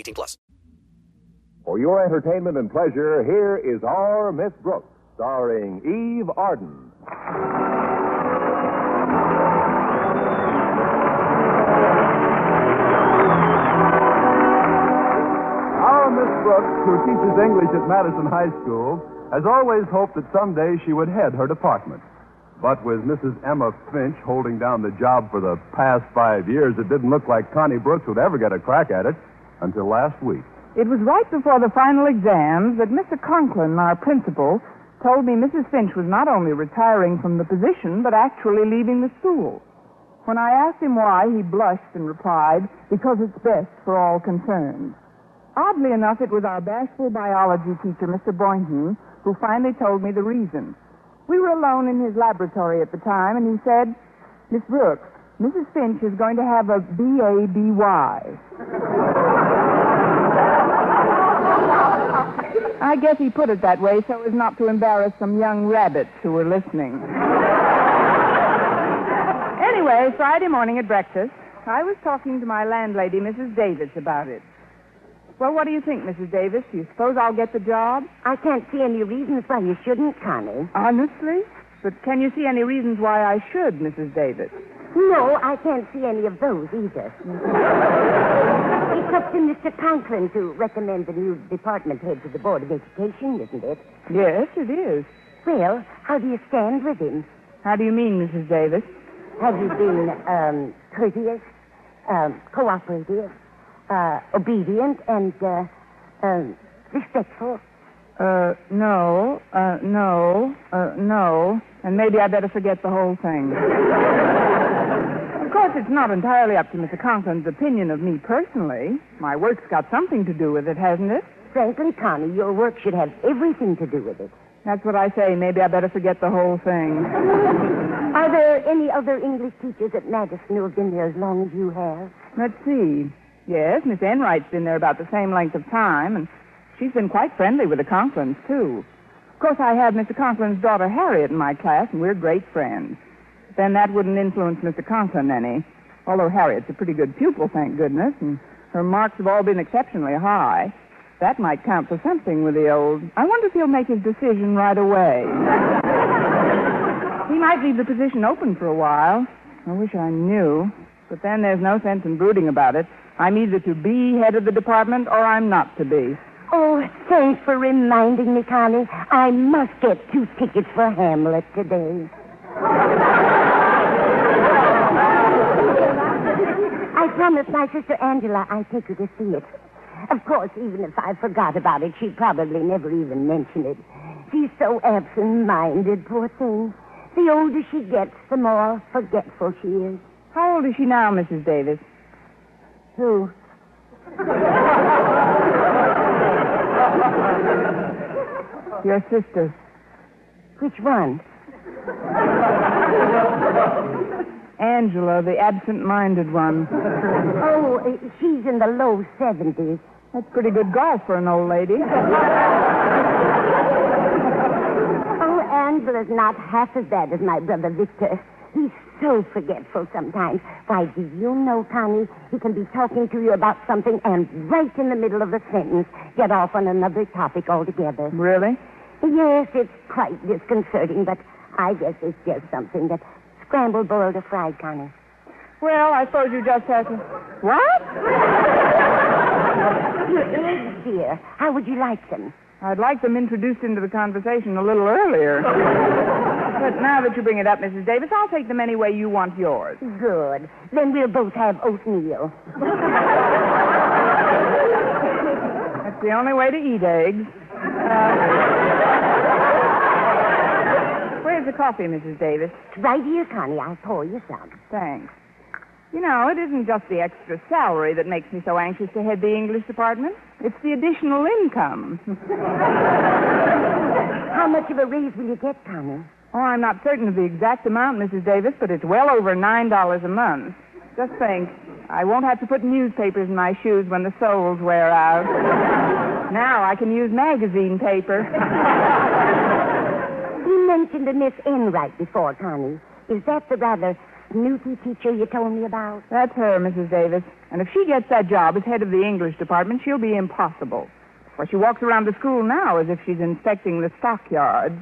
18 plus. For your entertainment and pleasure, here is our Miss Brooks, starring Eve Arden. Our Miss Brooks, who teaches English at Madison High School, has always hoped that someday she would head her department. But with Mrs. Emma Finch holding down the job for the past five years, it didn't look like Connie Brooks would ever get a crack at it until last week. It was right before the final exams that Mr. Conklin, our principal, told me Mrs. Finch was not only retiring from the position, but actually leaving the school. When I asked him why, he blushed and replied, because it's best for all concerned. Oddly enough, it was our bashful biology teacher, Mr. Boynton, who finally told me the reason. We were alone in his laboratory at the time, and he said, Miss Brooks, Mrs. Finch is going to have a B-A-B-Y. I guess he put it that way so as not to embarrass some young rabbits who were listening. anyway, Friday morning at breakfast, I was talking to my landlady, Mrs. Davis, about it. Well, what do you think, Mrs. Davis? Do you suppose I'll get the job? I can't see any reasons why you shouldn't, Connie. Honestly? But can you see any reasons why I should, Mrs. Davis? No, I can't see any of those either. it's up to Mr. Conklin to recommend the new department head to the Board of Education, isn't it? Yes, it is. Well, how do you stand with him? How do you mean, Mrs. Davis? Have you been um, courteous, um, cooperative, uh, obedient, and uh, um, respectful? Uh, no, uh, no, uh, no. And maybe I better forget the whole thing. course, it's not entirely up to Mr. Conklin's opinion of me personally. My work's got something to do with it, hasn't it? Frankly, Connie, your work should have everything to do with it. That's what I say. Maybe I better forget the whole thing. Are there any other English teachers at Madison who have been there as long as you have? Let's see. Yes, Miss Enright's been there about the same length of time, and she's been quite friendly with the Conklins, too. Of course, I have Mr. Conklin's daughter Harriet in my class, and we're great friends. Then that wouldn't influence Mr. Conklin any. Although Harriet's a pretty good pupil, thank goodness, and her marks have all been exceptionally high. That might count for something with the old. I wonder if he'll make his decision right away. he might leave the position open for a while. I wish I knew. But then there's no sense in brooding about it. I'm either to be head of the department or I'm not to be. Oh, thanks for reminding me, Connie. I must get two tickets for Hamlet today. I promised my sister Angela I'd take her to see it. Of course, even if I forgot about it, she'd probably never even mention it. She's so absent-minded, poor thing. The older she gets, the more forgetful she is. How old is she now, Mrs. Davis? Who? Your sister. Which one? Angela, the absent-minded one. Oh, uh, she's in the low 70s. That's pretty good golf for an old lady. Oh, Angela's not half as bad as my brother Victor. He's so forgetful sometimes. Why, do you know, Connie, he can be talking to you about something and right in the middle of a sentence get off on another topic altogether. Really? Yes, it's quite disconcerting, but I guess it's just something that scrambled, boiled, or fried, Connie. Well, I suppose you just have to. What? Dear, How would you like them? I'd like them introduced into the conversation a little earlier. but now that you bring it up, Mrs. Davis, I'll take them any way you want yours. Good. Then we'll both have oatmeal. That's the only way to eat eggs. Uh, the coffee, Mrs. Davis? Right here, Connie. I'll pour you some. Thanks. You know, it isn't just the extra salary that makes me so anxious to head the English department. It's the additional income. How much of a raise will you get, Connie? Oh, I'm not certain of the exact amount, Mrs. Davis, but it's well over $9 a month. Just think, I won't have to put newspapers in my shoes when the soles wear out. now I can use magazine paper. Mentioned a Miss Enright before, Connie. Is that the rather snooty teacher you told me about? That's her, Mrs. Davis. And if she gets that job as head of the English department, she'll be impossible. For she walks around the school now as if she's inspecting the stockyards.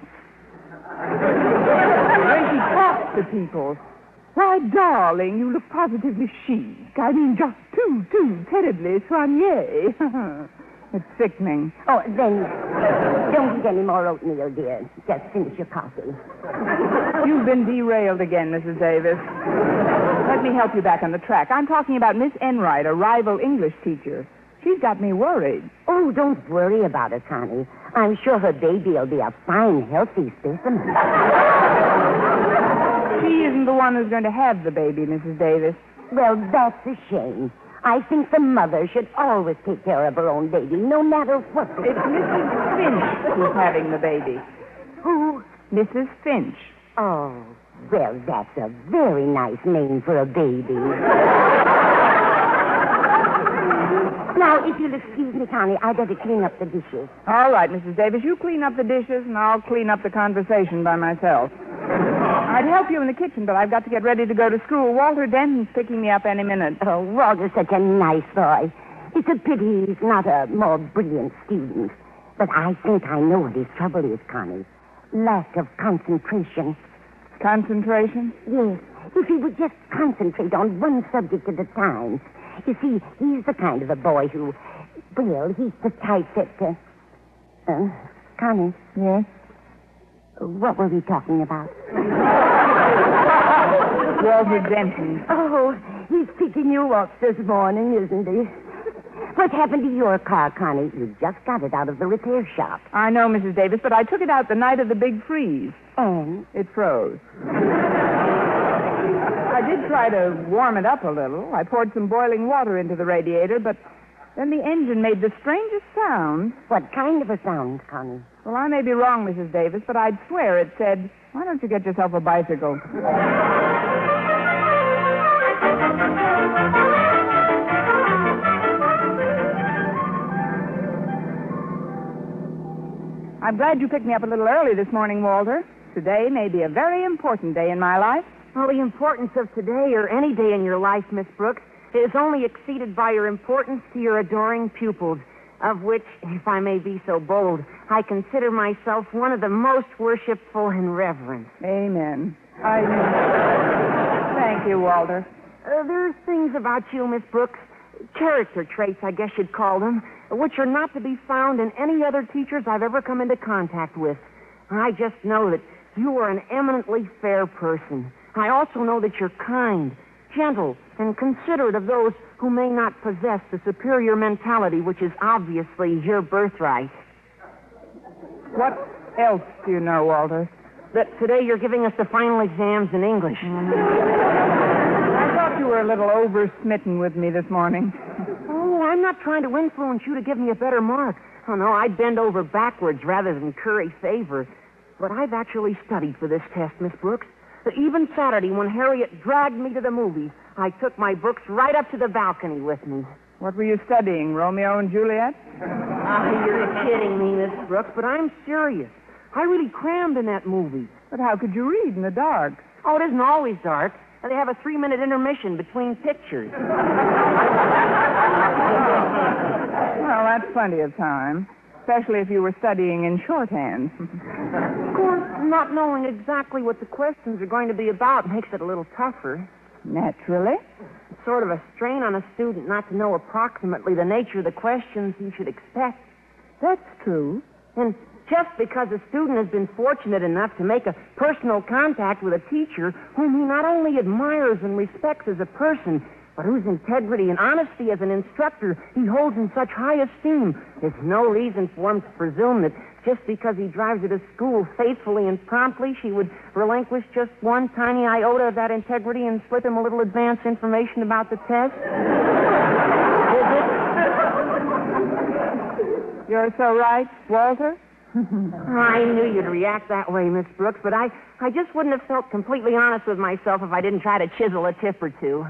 when she talks to people. Why, darling, you look positively chic. I mean, just too, too terribly soigné. it's sickening. Oh, then don't eat any more oatmeal, dear. Just finish your coffee. You've been derailed again, Mrs. Davis. Let me help you back on the track. I'm talking about Miss Enright, a rival English teacher. She's got me worried. Oh, don't worry about her, Connie. I'm sure her baby will be a fine, healthy specimen. She isn't the one who's going to have the baby, Mrs. Davis. Well, that's a shame. I think the mother should always take care of her own baby, no matter what. the- It's Mrs. Finch who's having the baby. Who? Mrs. Finch. Oh, well, that's a very nice name for a baby. now, if you'll excuse me, Connie, I'd better clean up the dishes. All right, Mrs. Davis, you clean up the dishes, and I'll clean up the conversation by myself. I'd help you in the kitchen, but I've got to get ready to go to school. Walter Denton's picking me up any minute. Oh, Walter's such a nice boy. It's a pity he's not a more brilliant student. But I think I know what his trouble is, Connie. Lack of concentration. Concentration? Yes, if he would just concentrate on one subject at a time. You see, he's the kind of a boy who, well, he's the type that, uh, uh Connie. Yes? What were we talking about? Walter Denton. Oh, he's picking you up this morning, isn't he? What happened to your car, Connie? You just got it out of the repair shop. I know, Mrs. Davis, but I took it out the night of the big freeze. And? It froze. I did try to warm it up a little. I poured some boiling water into the radiator, but then the engine made the strangest sound. What kind of a sound, Connie? Well, I may be wrong, Mrs. Davis, but I'd swear it said, Why don't you get yourself a bicycle? I'm glad you picked me up a little early this morning, Walter. Today may be a very important day in my life. Well, the importance of today or any day in your life, Miss Brooks, is only exceeded by your importance to your adoring pupils, of which, if I may be so bold, I consider myself one of the most worshipful and reverent. Amen. I. Thank you, Walter. Uh, there's things about you, Miss Brooks, character traits, I guess you'd call them, which are not to be found in any other teachers I've ever come into contact with. I just know that you are an eminently fair person. I also know that you're kind, gentle, and considerate of those who may not possess the superior mentality which is obviously your birthright. What else do you know, Walter? That today you're giving us the final exams in English. I thought you were a little over smitten with me this morning. Oh, I'm not trying to influence you to give me a better mark. Oh, no, I'd bend over backwards rather than curry favor. But I've actually studied for this test, Miss Brooks. Even Saturday, when Harriet dragged me to the movies, I took my books right up to the balcony with me. What were you studying, Romeo and Juliet? Ah, you're kidding me, Miss Brooks, but I'm serious. I really crammed in that movie. But how could you read in the dark? Oh, it isn't always dark. And they have a three-minute intermission between pictures. Well, that's plenty of time, especially if you were studying in shorthand. Of course, not knowing exactly what the questions are going to be about makes it a little tougher. Naturally. It's sort of a strain on a student not to know approximately the nature of the questions he should expect. That's true. And just because a student has been fortunate enough to make a personal contact with a teacher whom he not only admires and respects as a person, but whose integrity and honesty as an instructor he holds in such high esteem, there's no reason for him to presume that just because he drives her to school faithfully and promptly, she would relinquish just one tiny iota of that integrity and slip him a little advance information about the test. You're so right, Walter. I knew you'd react that way, Miss Brooks, but I, I just wouldn't have felt completely honest with myself if I didn't try to chisel a tip or two.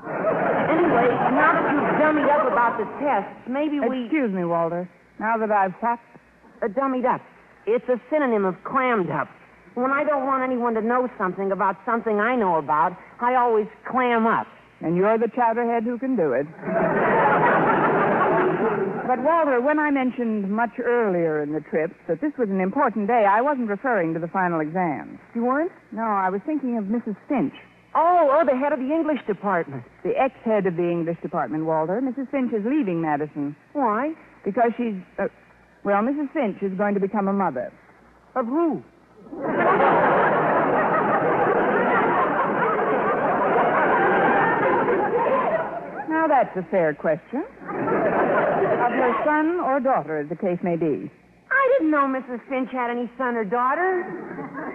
Anyway, now that you've dummied up about the tests, maybe we. Excuse me, Walter. Now that I've what? Uh, dummied up. It's a synonym of clammed up. When I don't want anyone to know something about something I know about, I always clam up. And you're the chowderhead who can do it. but, Walter, when I mentioned much earlier in the trip that this was an important day, I wasn't referring to the final exams. You weren't? No, I was thinking of Mrs. Finch. Oh, oh, the head of the English department. The ex-head of the English department, Walter. Mrs. Finch is leaving Madison. Why? Because she's, uh, well, Mrs. Finch is going to become a mother. Of who? Now, that's a fair question. Of her son or daughter, as the case may be. I didn't know Mrs. Finch had any son or daughter.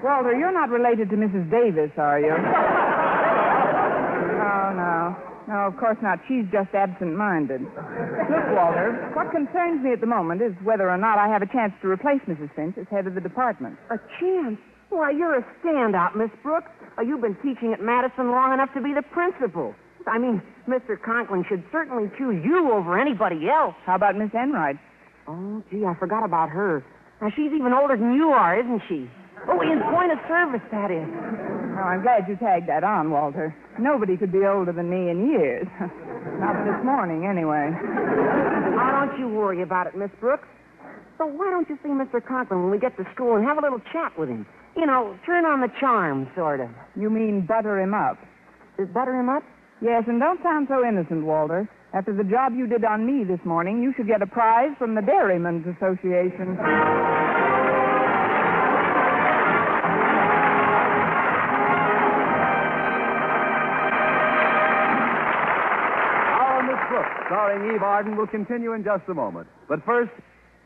Walter, you're not related to Mrs. Davis, are you? oh, no. No, of course not. She's just absent-minded. Look, Walter, what concerns me at the moment is whether or not I have a chance to replace Mrs. Finch as head of the department. A chance? Why, you're a standout, Miss Brooks. You've been teaching at Madison long enough to be the principal. I mean, Mr. Conklin should certainly choose you over anybody else. How about Miss Enright? Oh, gee, I forgot about her. Now, she's even older than you are, isn't she? Oh, in point of service, that is. Oh, I'm glad you tagged that on, Walter. Nobody could be older than me in years. Not this morning, anyway. Now, don't you worry about it, Miss Brooks. So why don't you see Mr. Conklin when we get to school and have a little chat with him? You know, turn on the charm, sort of. You mean butter him up? Is butter him up? Yes, and don't sound so innocent, Walter. After the job you did on me this morning, you should get a prize from the Dairymen's Association. Our Miss Brooks, starring Eve Arden, will continue in just a moment. But first,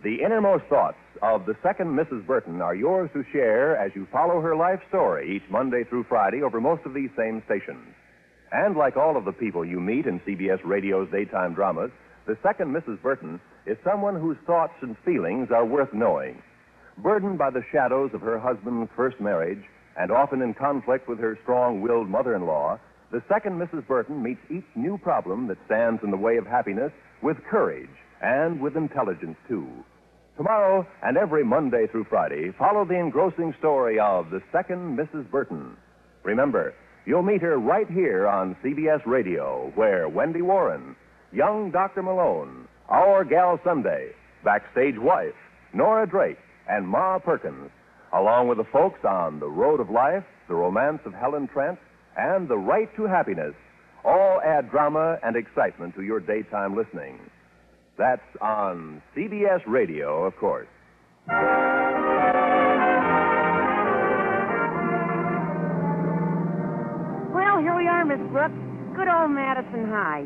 The innermost thoughts of the second Mrs. Burton are yours to share as you follow her life story each Monday through Friday over most of these same stations. And like all of the people you meet in CBS Radio's daytime dramas, the second Mrs. Burton is someone whose thoughts and feelings are worth knowing. Burdened by the shadows of her husband's first marriage and often in conflict with her strong willed mother in law, the second Mrs. Burton meets each new problem that stands in the way of happiness with courage and with intelligence, too. Tomorrow and every Monday through Friday, follow the engrossing story of the second Mrs. Burton. Remember, you'll meet her right here on CBS Radio, where Wendy Warren, young Dr. Malone, our gal Sunday, backstage wife, Nora Drake, and Ma Perkins, along with the folks on The Road of Life, The Romance of Helen Trent, and The Right to Happiness, all add drama and excitement to your daytime listening. That's on CBS Radio, of course. Here we are, Miss Brooks. Good old Madison High.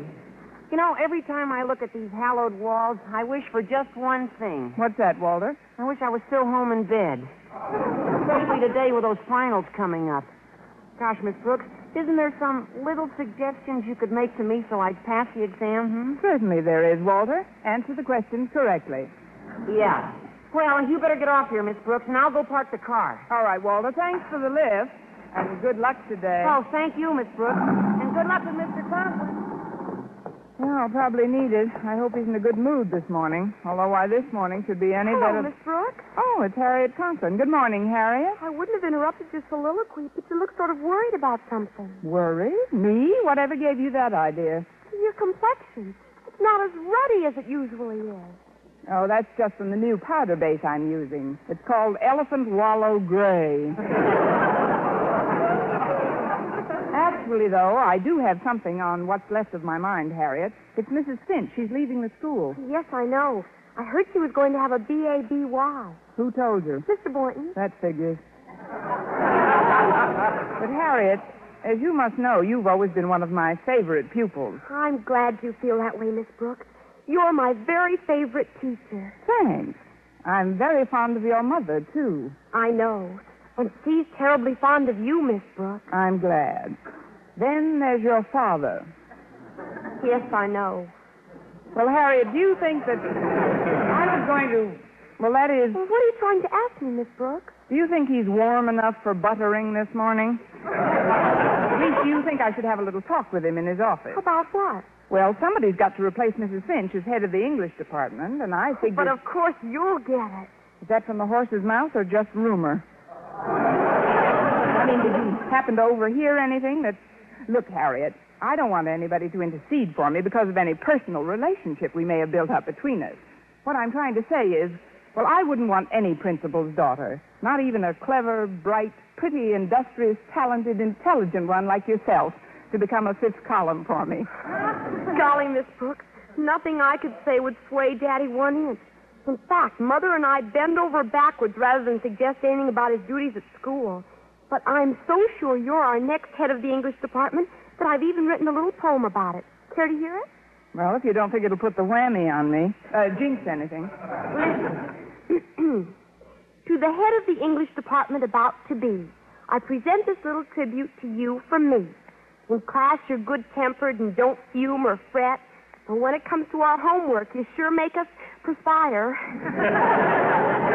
You know, every time I look at these hallowed walls, I wish for just one thing. What's that, Walter? I wish I was still home in bed. Especially today with those finals coming up. Gosh, Miss Brooks, isn't there some little suggestions you could make to me so I'd pass the exam? Hmm? Certainly there is, Walter. Answer the questions correctly. Yeah. Well, you better get off here, Miss Brooks, and I'll go park the car. All right, Walter. Thanks for the lift. And good luck today. Oh, thank you, Miss Brooks. And good luck with Mr. Conklin. Yeah, I'll probably need it. I hope he's in a good mood this morning. Although why this morning should be any Hello, better. Miss Brooks. Oh, it's Harriet Conklin. Good morning, Harriet. I wouldn't have interrupted your soliloquy, but you look sort of worried about something. Worried? Me? Whatever gave you that idea? Your complexion. It's not as ruddy as it usually is. Oh, that's just from the new powder base I'm using. It's called Elephant Wallow Gray. Actually, though, I do have something on what's left of my mind, Harriet. It's Mrs. Finch. She's leaving the school. Yes, I know. I heard she was going to have a B-A-B-Y. Who told you? Mr. Boynton. That figures. but, Harriet, as you must know, you've always been one of my favorite pupils. I'm glad you feel that way, Miss Brooks. You're my very favorite teacher. Thanks. I'm very fond of your mother, too. I know. And she's terribly fond of you, Miss Brooks. I'm glad. Then there's your father. Yes, I know. Well, Harriet, do you think that I was going to. Well, that is. Well, what are you trying to ask me, Miss Brooks? Do you think he's warm enough for buttering this morning? At least you think I should have a little talk with him in his office. About what? Well, somebody's got to replace Mrs. Finch as head of the English department, and I think. But of course you'll get it. Is that from the horse's mouth or just rumor? I mean, did you happen to overhear anything that. Look, Harriet, I don't want anybody to intercede for me because of any personal relationship we may have built up between us. What I'm trying to say is, well, I wouldn't want any principal's daughter, not even a clever, bright, pretty, industrious, talented, intelligent one like yourself, to become a fifth column for me. Golly, Miss Brooks, nothing I could say would sway Daddy one inch. In fact, Mother and I bend over backwards rather than suggest anything about his duties at school. But I'm so sure you're our next head of the English department that I've even written a little poem about it. Care to hear it? Well, if you don't think it'll put the whammy on me, uh, jinx anything. to the head of the English department about to be, I present this little tribute to you from me. In class, you're good tempered and don't fume or fret. But when it comes to our homework, you sure make us perspire.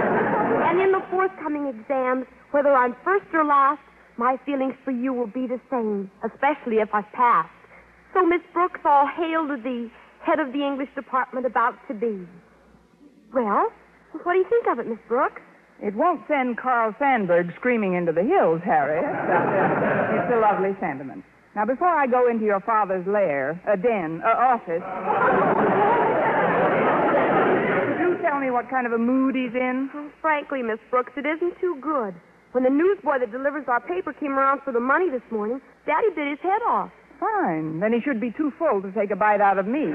and in the forthcoming exams, whether I'm first or last, my feelings for you will be the same, especially if I pass. So, Miss Brooks, all hail to the head of the English department about to be. Well, what do you think of it, Miss Brooks? It won't send Carl Sandburg screaming into the hills, Harriet. It's a lovely sentiment. Now, before I go into your father's lair, a den, a office, tell me what kind of a mood he's in? Oh, frankly, Miss Brooks, it isn't too good. When the newsboy that delivers our paper came around for the money this morning, Daddy bit his head off. Fine. Then he should be too full to take a bite out of me.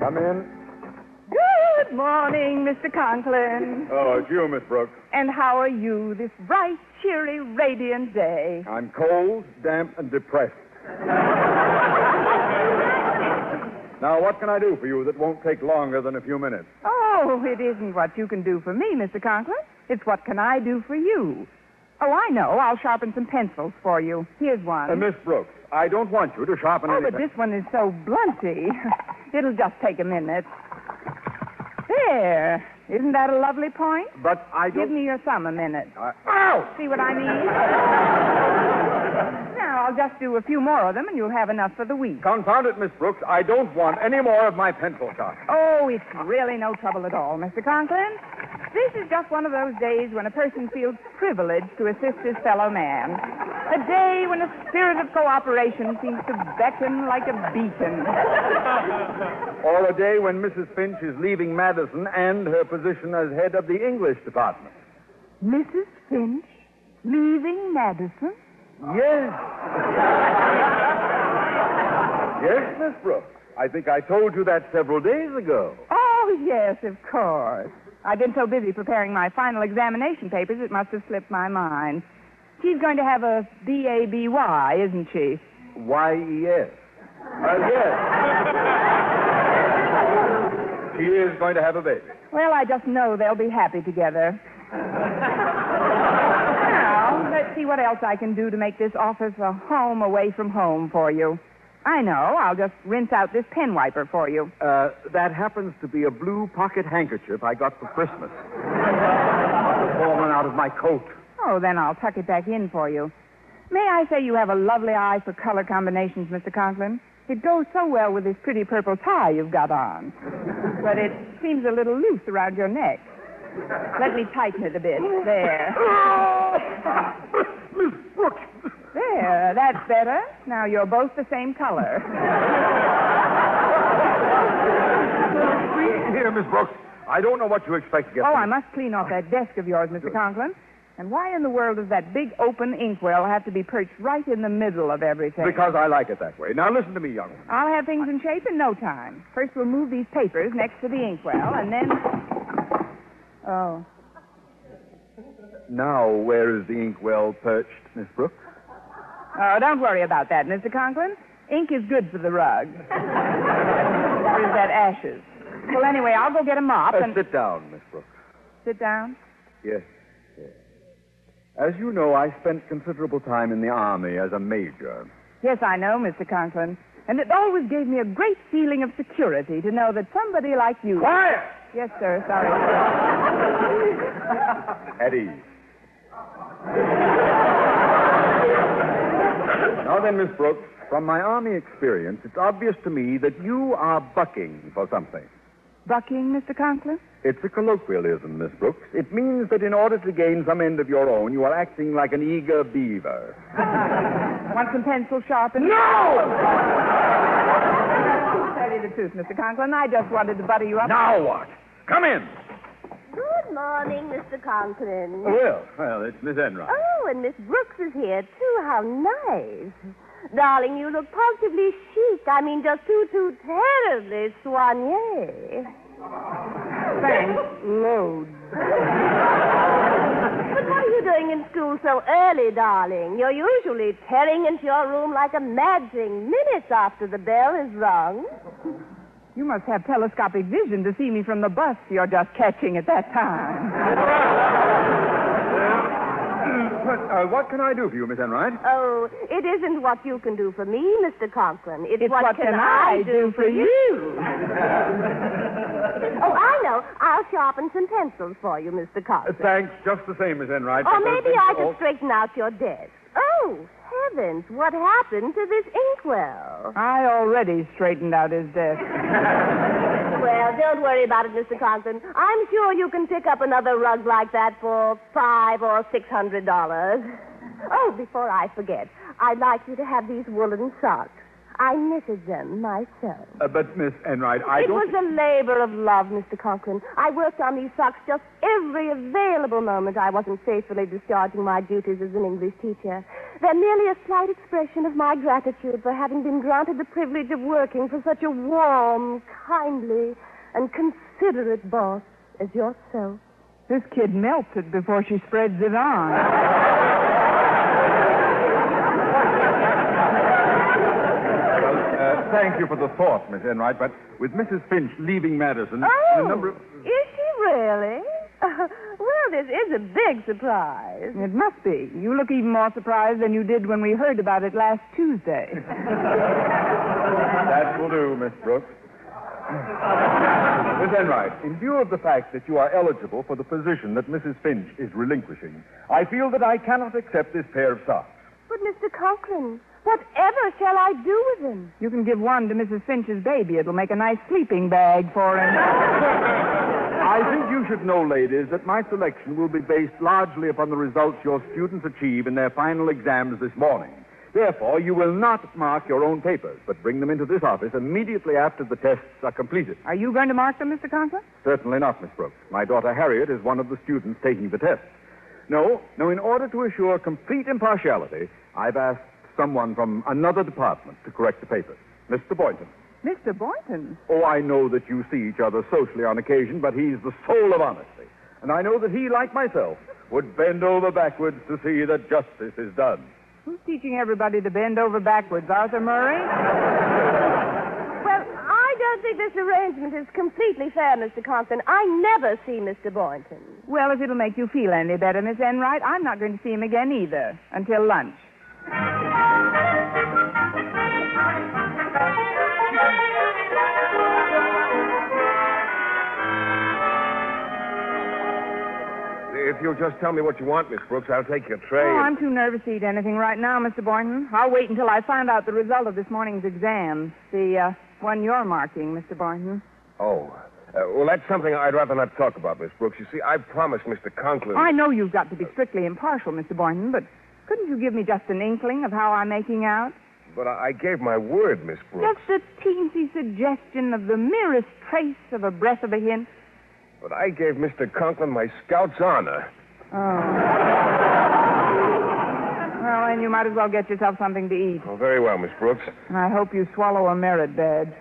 Come in. Good morning, Mr. Conklin. Oh, it's you, Miss Brooks. And how are you this bright, cheery, radiant day? I'm cold, damp, and depressed. now, what can I do for you that won't take longer than a few minutes? Oh, it isn't what you can do for me, Mr. Conklin. It's what can I do for you. Oh, I know. I'll sharpen some pencils for you. Here's one. Uh, Miss Brooks, I don't want you to sharpen oh, anything. but this one is so blunty. It'll just take a minute. There. Isn't that a lovely point? But I don't... Give me your thumb a minute. I... Ow! See what I mean? now, I'll just do a few more of them, and you'll have enough for the week. Confound it, Miss Brooks. I don't want any more of my pencil sharp. Oh, it's really no trouble at all, Mr. Conklin. This is just one of those days when a person feels privileged to assist his fellow man. A day when a spirit of cooperation seems to beckon like a beacon. or a day when Mrs. Finch is leaving Madison and her position as head of the English department. Mrs. Finch leaving Madison? Yes. yes, Miss Brooks. I think I told you that several days ago. Oh, yes, of course. I've been so busy preparing my final examination papers, it must have slipped my mind. She's going to have a B-A-B-Y, isn't she? Y-E-S. Uh, yes. she is going to have a baby. Well, I just know they'll be happy together. See what else I can do to make this office a home away from home for you. I know. I'll just rinse out this pen wiper for you. Uh, that happens to be a blue pocket handkerchief I got for Christmas. Fallen out of my coat. Oh, then I'll tuck it back in for you. May I say you have a lovely eye for color combinations, Mr. Conklin? It goes so well with this pretty purple tie you've got on. But it seems a little loose around your neck. Let me tighten it a bit. There. Miss Brooks. There, that's better. Now you're both the same color. Here, Miss Brooks. I don't know what you expect to get. Oh, I must clean off that desk of yours, Mr. Conklin. And why in the world does that big open inkwell have to be perched right in the middle of everything? Because I like it that way. Now listen to me, young one. I'll have things in shape in no time. First, we'll move these papers next to the inkwell, and then. Oh. Now, where is the inkwell perched, Miss Brooks? Oh, don't worry about that, Mr. Conklin. Ink is good for the rug. or is that ashes? Well, anyway, I'll go get a mop Uh, and. Sit down, Miss Brooks. Sit down. Yes, yes. As you know, I spent considerable time in the Army as a major. Yes, I know, Mr. Conklin. And it always gave me a great feeling of security to know that somebody like you. Quiet! Yes, sir. Sorry. At ease. now then, Miss Brooks, from my Army experience, it's obvious to me that you are bucking for something. Bucking, Mr. Conklin? It's a colloquialism, Miss Brooks. It means that in order to gain some end of your own, you are acting like an eager beaver. Want some pencil sharpened? No! Tell you the truth, Mr. Conklin. I just wanted to butter you up. Now what? Come in. Good morning, Mr. Conklin. Well, well, it's Miss Enright. Oh, and Miss Brooks is here, too. How nice. Darling, you look positively chic. I mean, just too, too terribly soigné. Thanks. Loads. But what are you doing in school so early, darling? You're usually tearing into your room like a mad thing minutes after the bell is rung. You must have telescopic vision to see me from the bus you're just catching at that time. But, uh, what can I do for you, Miss Enright? Oh, it isn't what you can do for me, Mr. Conklin. It's, It's what can I do for you? oh, I know. I'll sharpen some pencils for you, Mr. Uh, Conklin. thanks, just the same, Miss Enright. Or maybe I are all- could straighten out your desk. Oh, heavens, what happened to this inkwell? I already straightened out his desk. Well, don't worry about it, Mr. Conklin. I'm sure you can pick up another rug like that for five or six hundred dollars. Oh, before I forget, I'd like you to have these woolen socks. I knitted them myself. Uh, but, Miss Enright, I it don't... was a labor of love, Mr. Conklin. I worked on these socks just every available moment I wasn't faithfully discharging my duties as an English teacher. They're merely a slight expression of my gratitude for having been granted the privilege of working for such a warm, kindly, and considerate boss as yourself. This kid melts it before she spreads it on. Uh, thank you for the thought, Miss Enright, but with Mrs. Finch leaving Madison, Oh, the number of... is she really? well, this is a big surprise. It must be. You look even more surprised than you did when we heard about it last Tuesday. That will do, Miss Brooks. Miss Enright, in view of the fact that you are eligible for the position that Mrs. Finch is relinquishing, I feel that I cannot accept this pair of socks. But, Mr. Conklin, whatever shall I do with them? You can give one to Mrs. Finch's baby. It'll make a nice sleeping bag for him. I think you should know, ladies, that my selection will be based largely upon the results your students achieve in their final exams this morning. Therefore, you will not mark your own papers, but bring them into this office immediately after the tests are completed. Are you going to mark them, Mr. Conklin? Certainly not, Miss Brooks. My daughter Harriet is one of the students taking the tests. No, no, in order to assure complete impartiality, I've asked someone from another department to correct the papers. Mr. Boynton. Mr. Boynton? Oh, I know that you see each other socially on occasion, but he's the soul of honesty. And I know that he, like myself, would bend over backwards to see that justice is done. Who's teaching everybody to bend over backwards? Arthur Murray? Well, I don't think this arrangement is completely fair, Mr. Conklin. I never see Mr. Boynton. Well, if it'll make you feel any better, Miss Enright, I'm not going to see him again either until lunch. If you'll just tell me what you want, Miss Brooks, I'll take your tray. Oh, and- I'm too nervous to eat anything right now, Mr. Boynton. I'll wait until I find out the result of this morning's exam. The uh, one you're marking, Mr. Boynton. Oh. Uh, well, that's something I'd rather not talk about, Miss Brooks. You see, I promised Mr. Conklin. I know you've got to be strictly impartial, Mr. Boynton, but couldn't you give me just an inkling of how I'm making out? But I gave my word, Miss Brooks. Just a teensy suggestion of the merest trace of a breath of a hint. But I gave Mr. Conklin my scout's honor. Oh. Well, then you might as well get yourself something to eat. Oh, very well, Miss Brooks. And I hope you swallow a merit badge.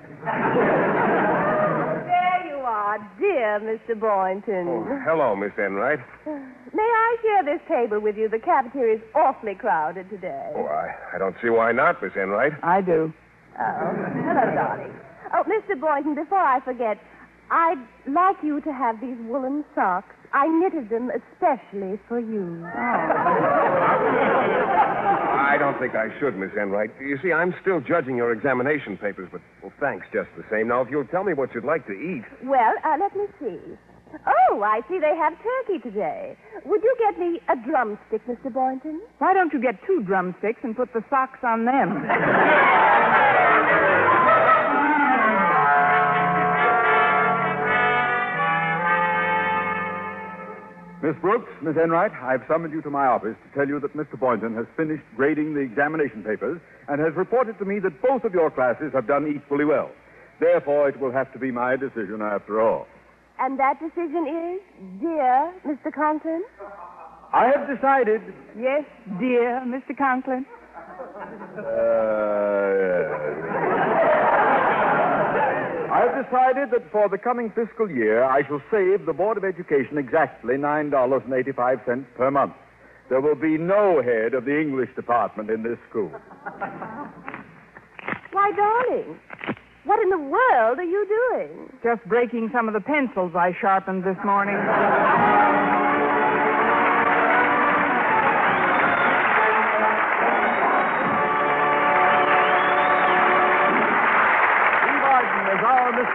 There dear Mr. Boynton. Oh, hello, Miss Enright. May I share this table with you? The cafeteria is awfully crowded today. Oh, I, I don't see why not, Miss Enright. I do. Oh, hello, darling. Oh, Mr. Boynton, before I forget, I'd like you to have these woolen socks. I knitted them especially for you. I oh. don't think I should, Miss Enright. You see, I'm still judging your examination papers, but well, thanks just the same. Now, if you'll tell me what you'd like to eat. Well, uh, let me see. Oh, I see they have turkey today. Would you get me a drumstick, Mr. Boynton? Why don't you get two drumsticks and put the socks on them? Miss Brooks, Miss Enright, I've summoned you to my office to tell you that Mr. Boynton has finished grading the examination papers and has reported to me that both of your classes have done equally well. Therefore, it will have to be my decision after all. And that decision is, dear Mr. Conklin? I have decided. Yes, dear Mr. Conklin. Uh, I have decided that for the coming fiscal year, I shall save the Board of Education exactly $9.85 per month. There will be no head of the English department in this school. Why, darling, what in the world are you doing? Just breaking some of the pencils I sharpened this morning.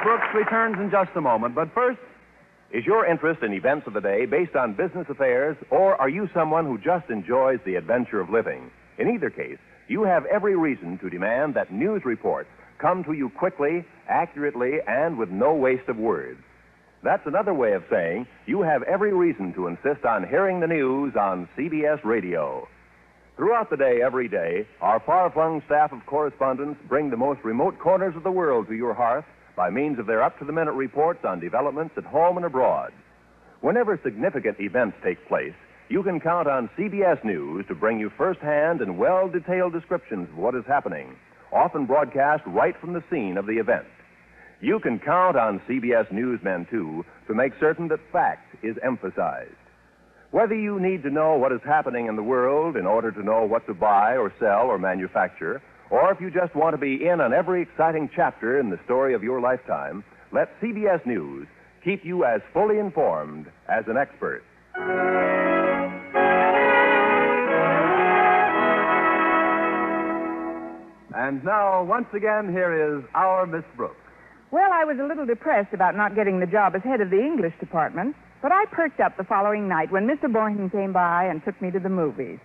Brooks returns in just a moment. But first, Is your interest in events of the day based on business affairs, or are you someone who just enjoys the adventure of living? In either case, you have every reason to demand that news reports come to you quickly, accurately, and with no waste of words. That's another way of saying you have every reason to insist on hearing the news on CBS Radio. Throughout the day, every day, our far flung staff of correspondents bring the most remote corners of the world to your hearth by means of their up to the minute reports on developments at home and abroad. Whenever significant events take place, you can count on CBS News to bring you first hand and well detailed descriptions of what is happening, often broadcast right from the scene of the event. You can count on CBS Newsmen, too, to make certain that fact is emphasized. Whether you need to know what is happening in the world in order to know what to buy or sell or manufacture, or if you just want to be in on every exciting chapter in the story of your lifetime, let CBS News keep you as fully informed as an expert. and now, once again, here is our Miss Brooks. Well, I was a little depressed about not getting the job as head of the English department, but I perked up the following night when Mr. Boynton came by and took me to the movies.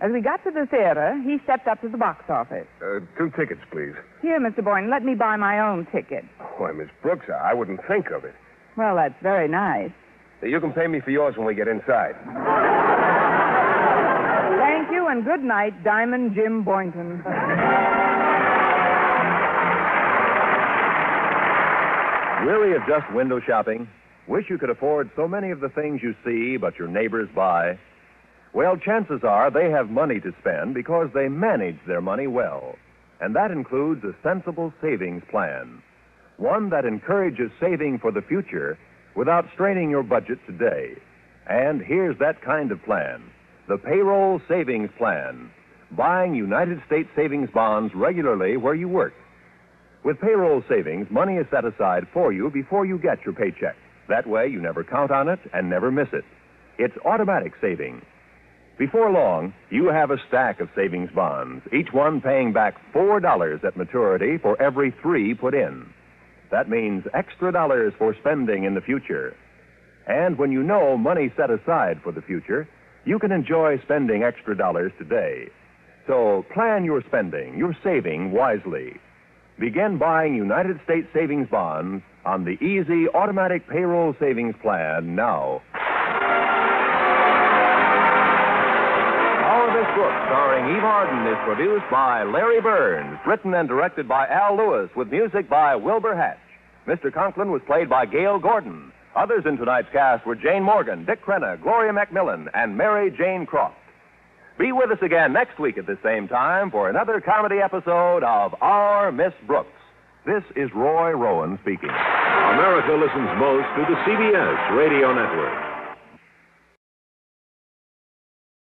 As we got to the theater, he stepped up to the box office. Uh, two tickets, please. Here, Mr. Boynton, let me buy my own ticket. Why, Miss Brooks, I wouldn't think of it. Well, that's very nice. You can pay me for yours when we get inside. Thank you, and good night, Diamond Jim Boynton. Weary of just window shopping? Wish you could afford so many of the things you see but your neighbors buy? Well, chances are they have money to spend because they manage their money well. And that includes a sensible savings plan. One that encourages saving for the future without straining your budget today. And here's that kind of plan the payroll savings plan. Buying United States savings bonds regularly where you work. With payroll savings, money is set aside for you before you get your paycheck. That way, you never count on it and never miss it. It's automatic saving. Before long, you have a stack of savings bonds, each one paying back $4 at maturity for every three put in. That means extra dollars for spending in the future. And when you know money set aside for the future, you can enjoy spending extra dollars today. So plan your spending, your saving wisely. Begin buying United States savings bonds on the easy automatic payroll savings plan now. Starring Eve Arden, is produced by Larry Berns, written and directed by Al Lewis, with music by Wilbur Hatch. Mr. Conklin was played by Gale Gordon. Others in tonight's cast were Jane Morgan, Dick Crenna, Gloria McMillan, and Mary Jane Croft. Be with us again next week at the same time for another comedy episode of Our Miss Brooks. This is Roy Rowan speaking. America listens most to the CBS Radio Network.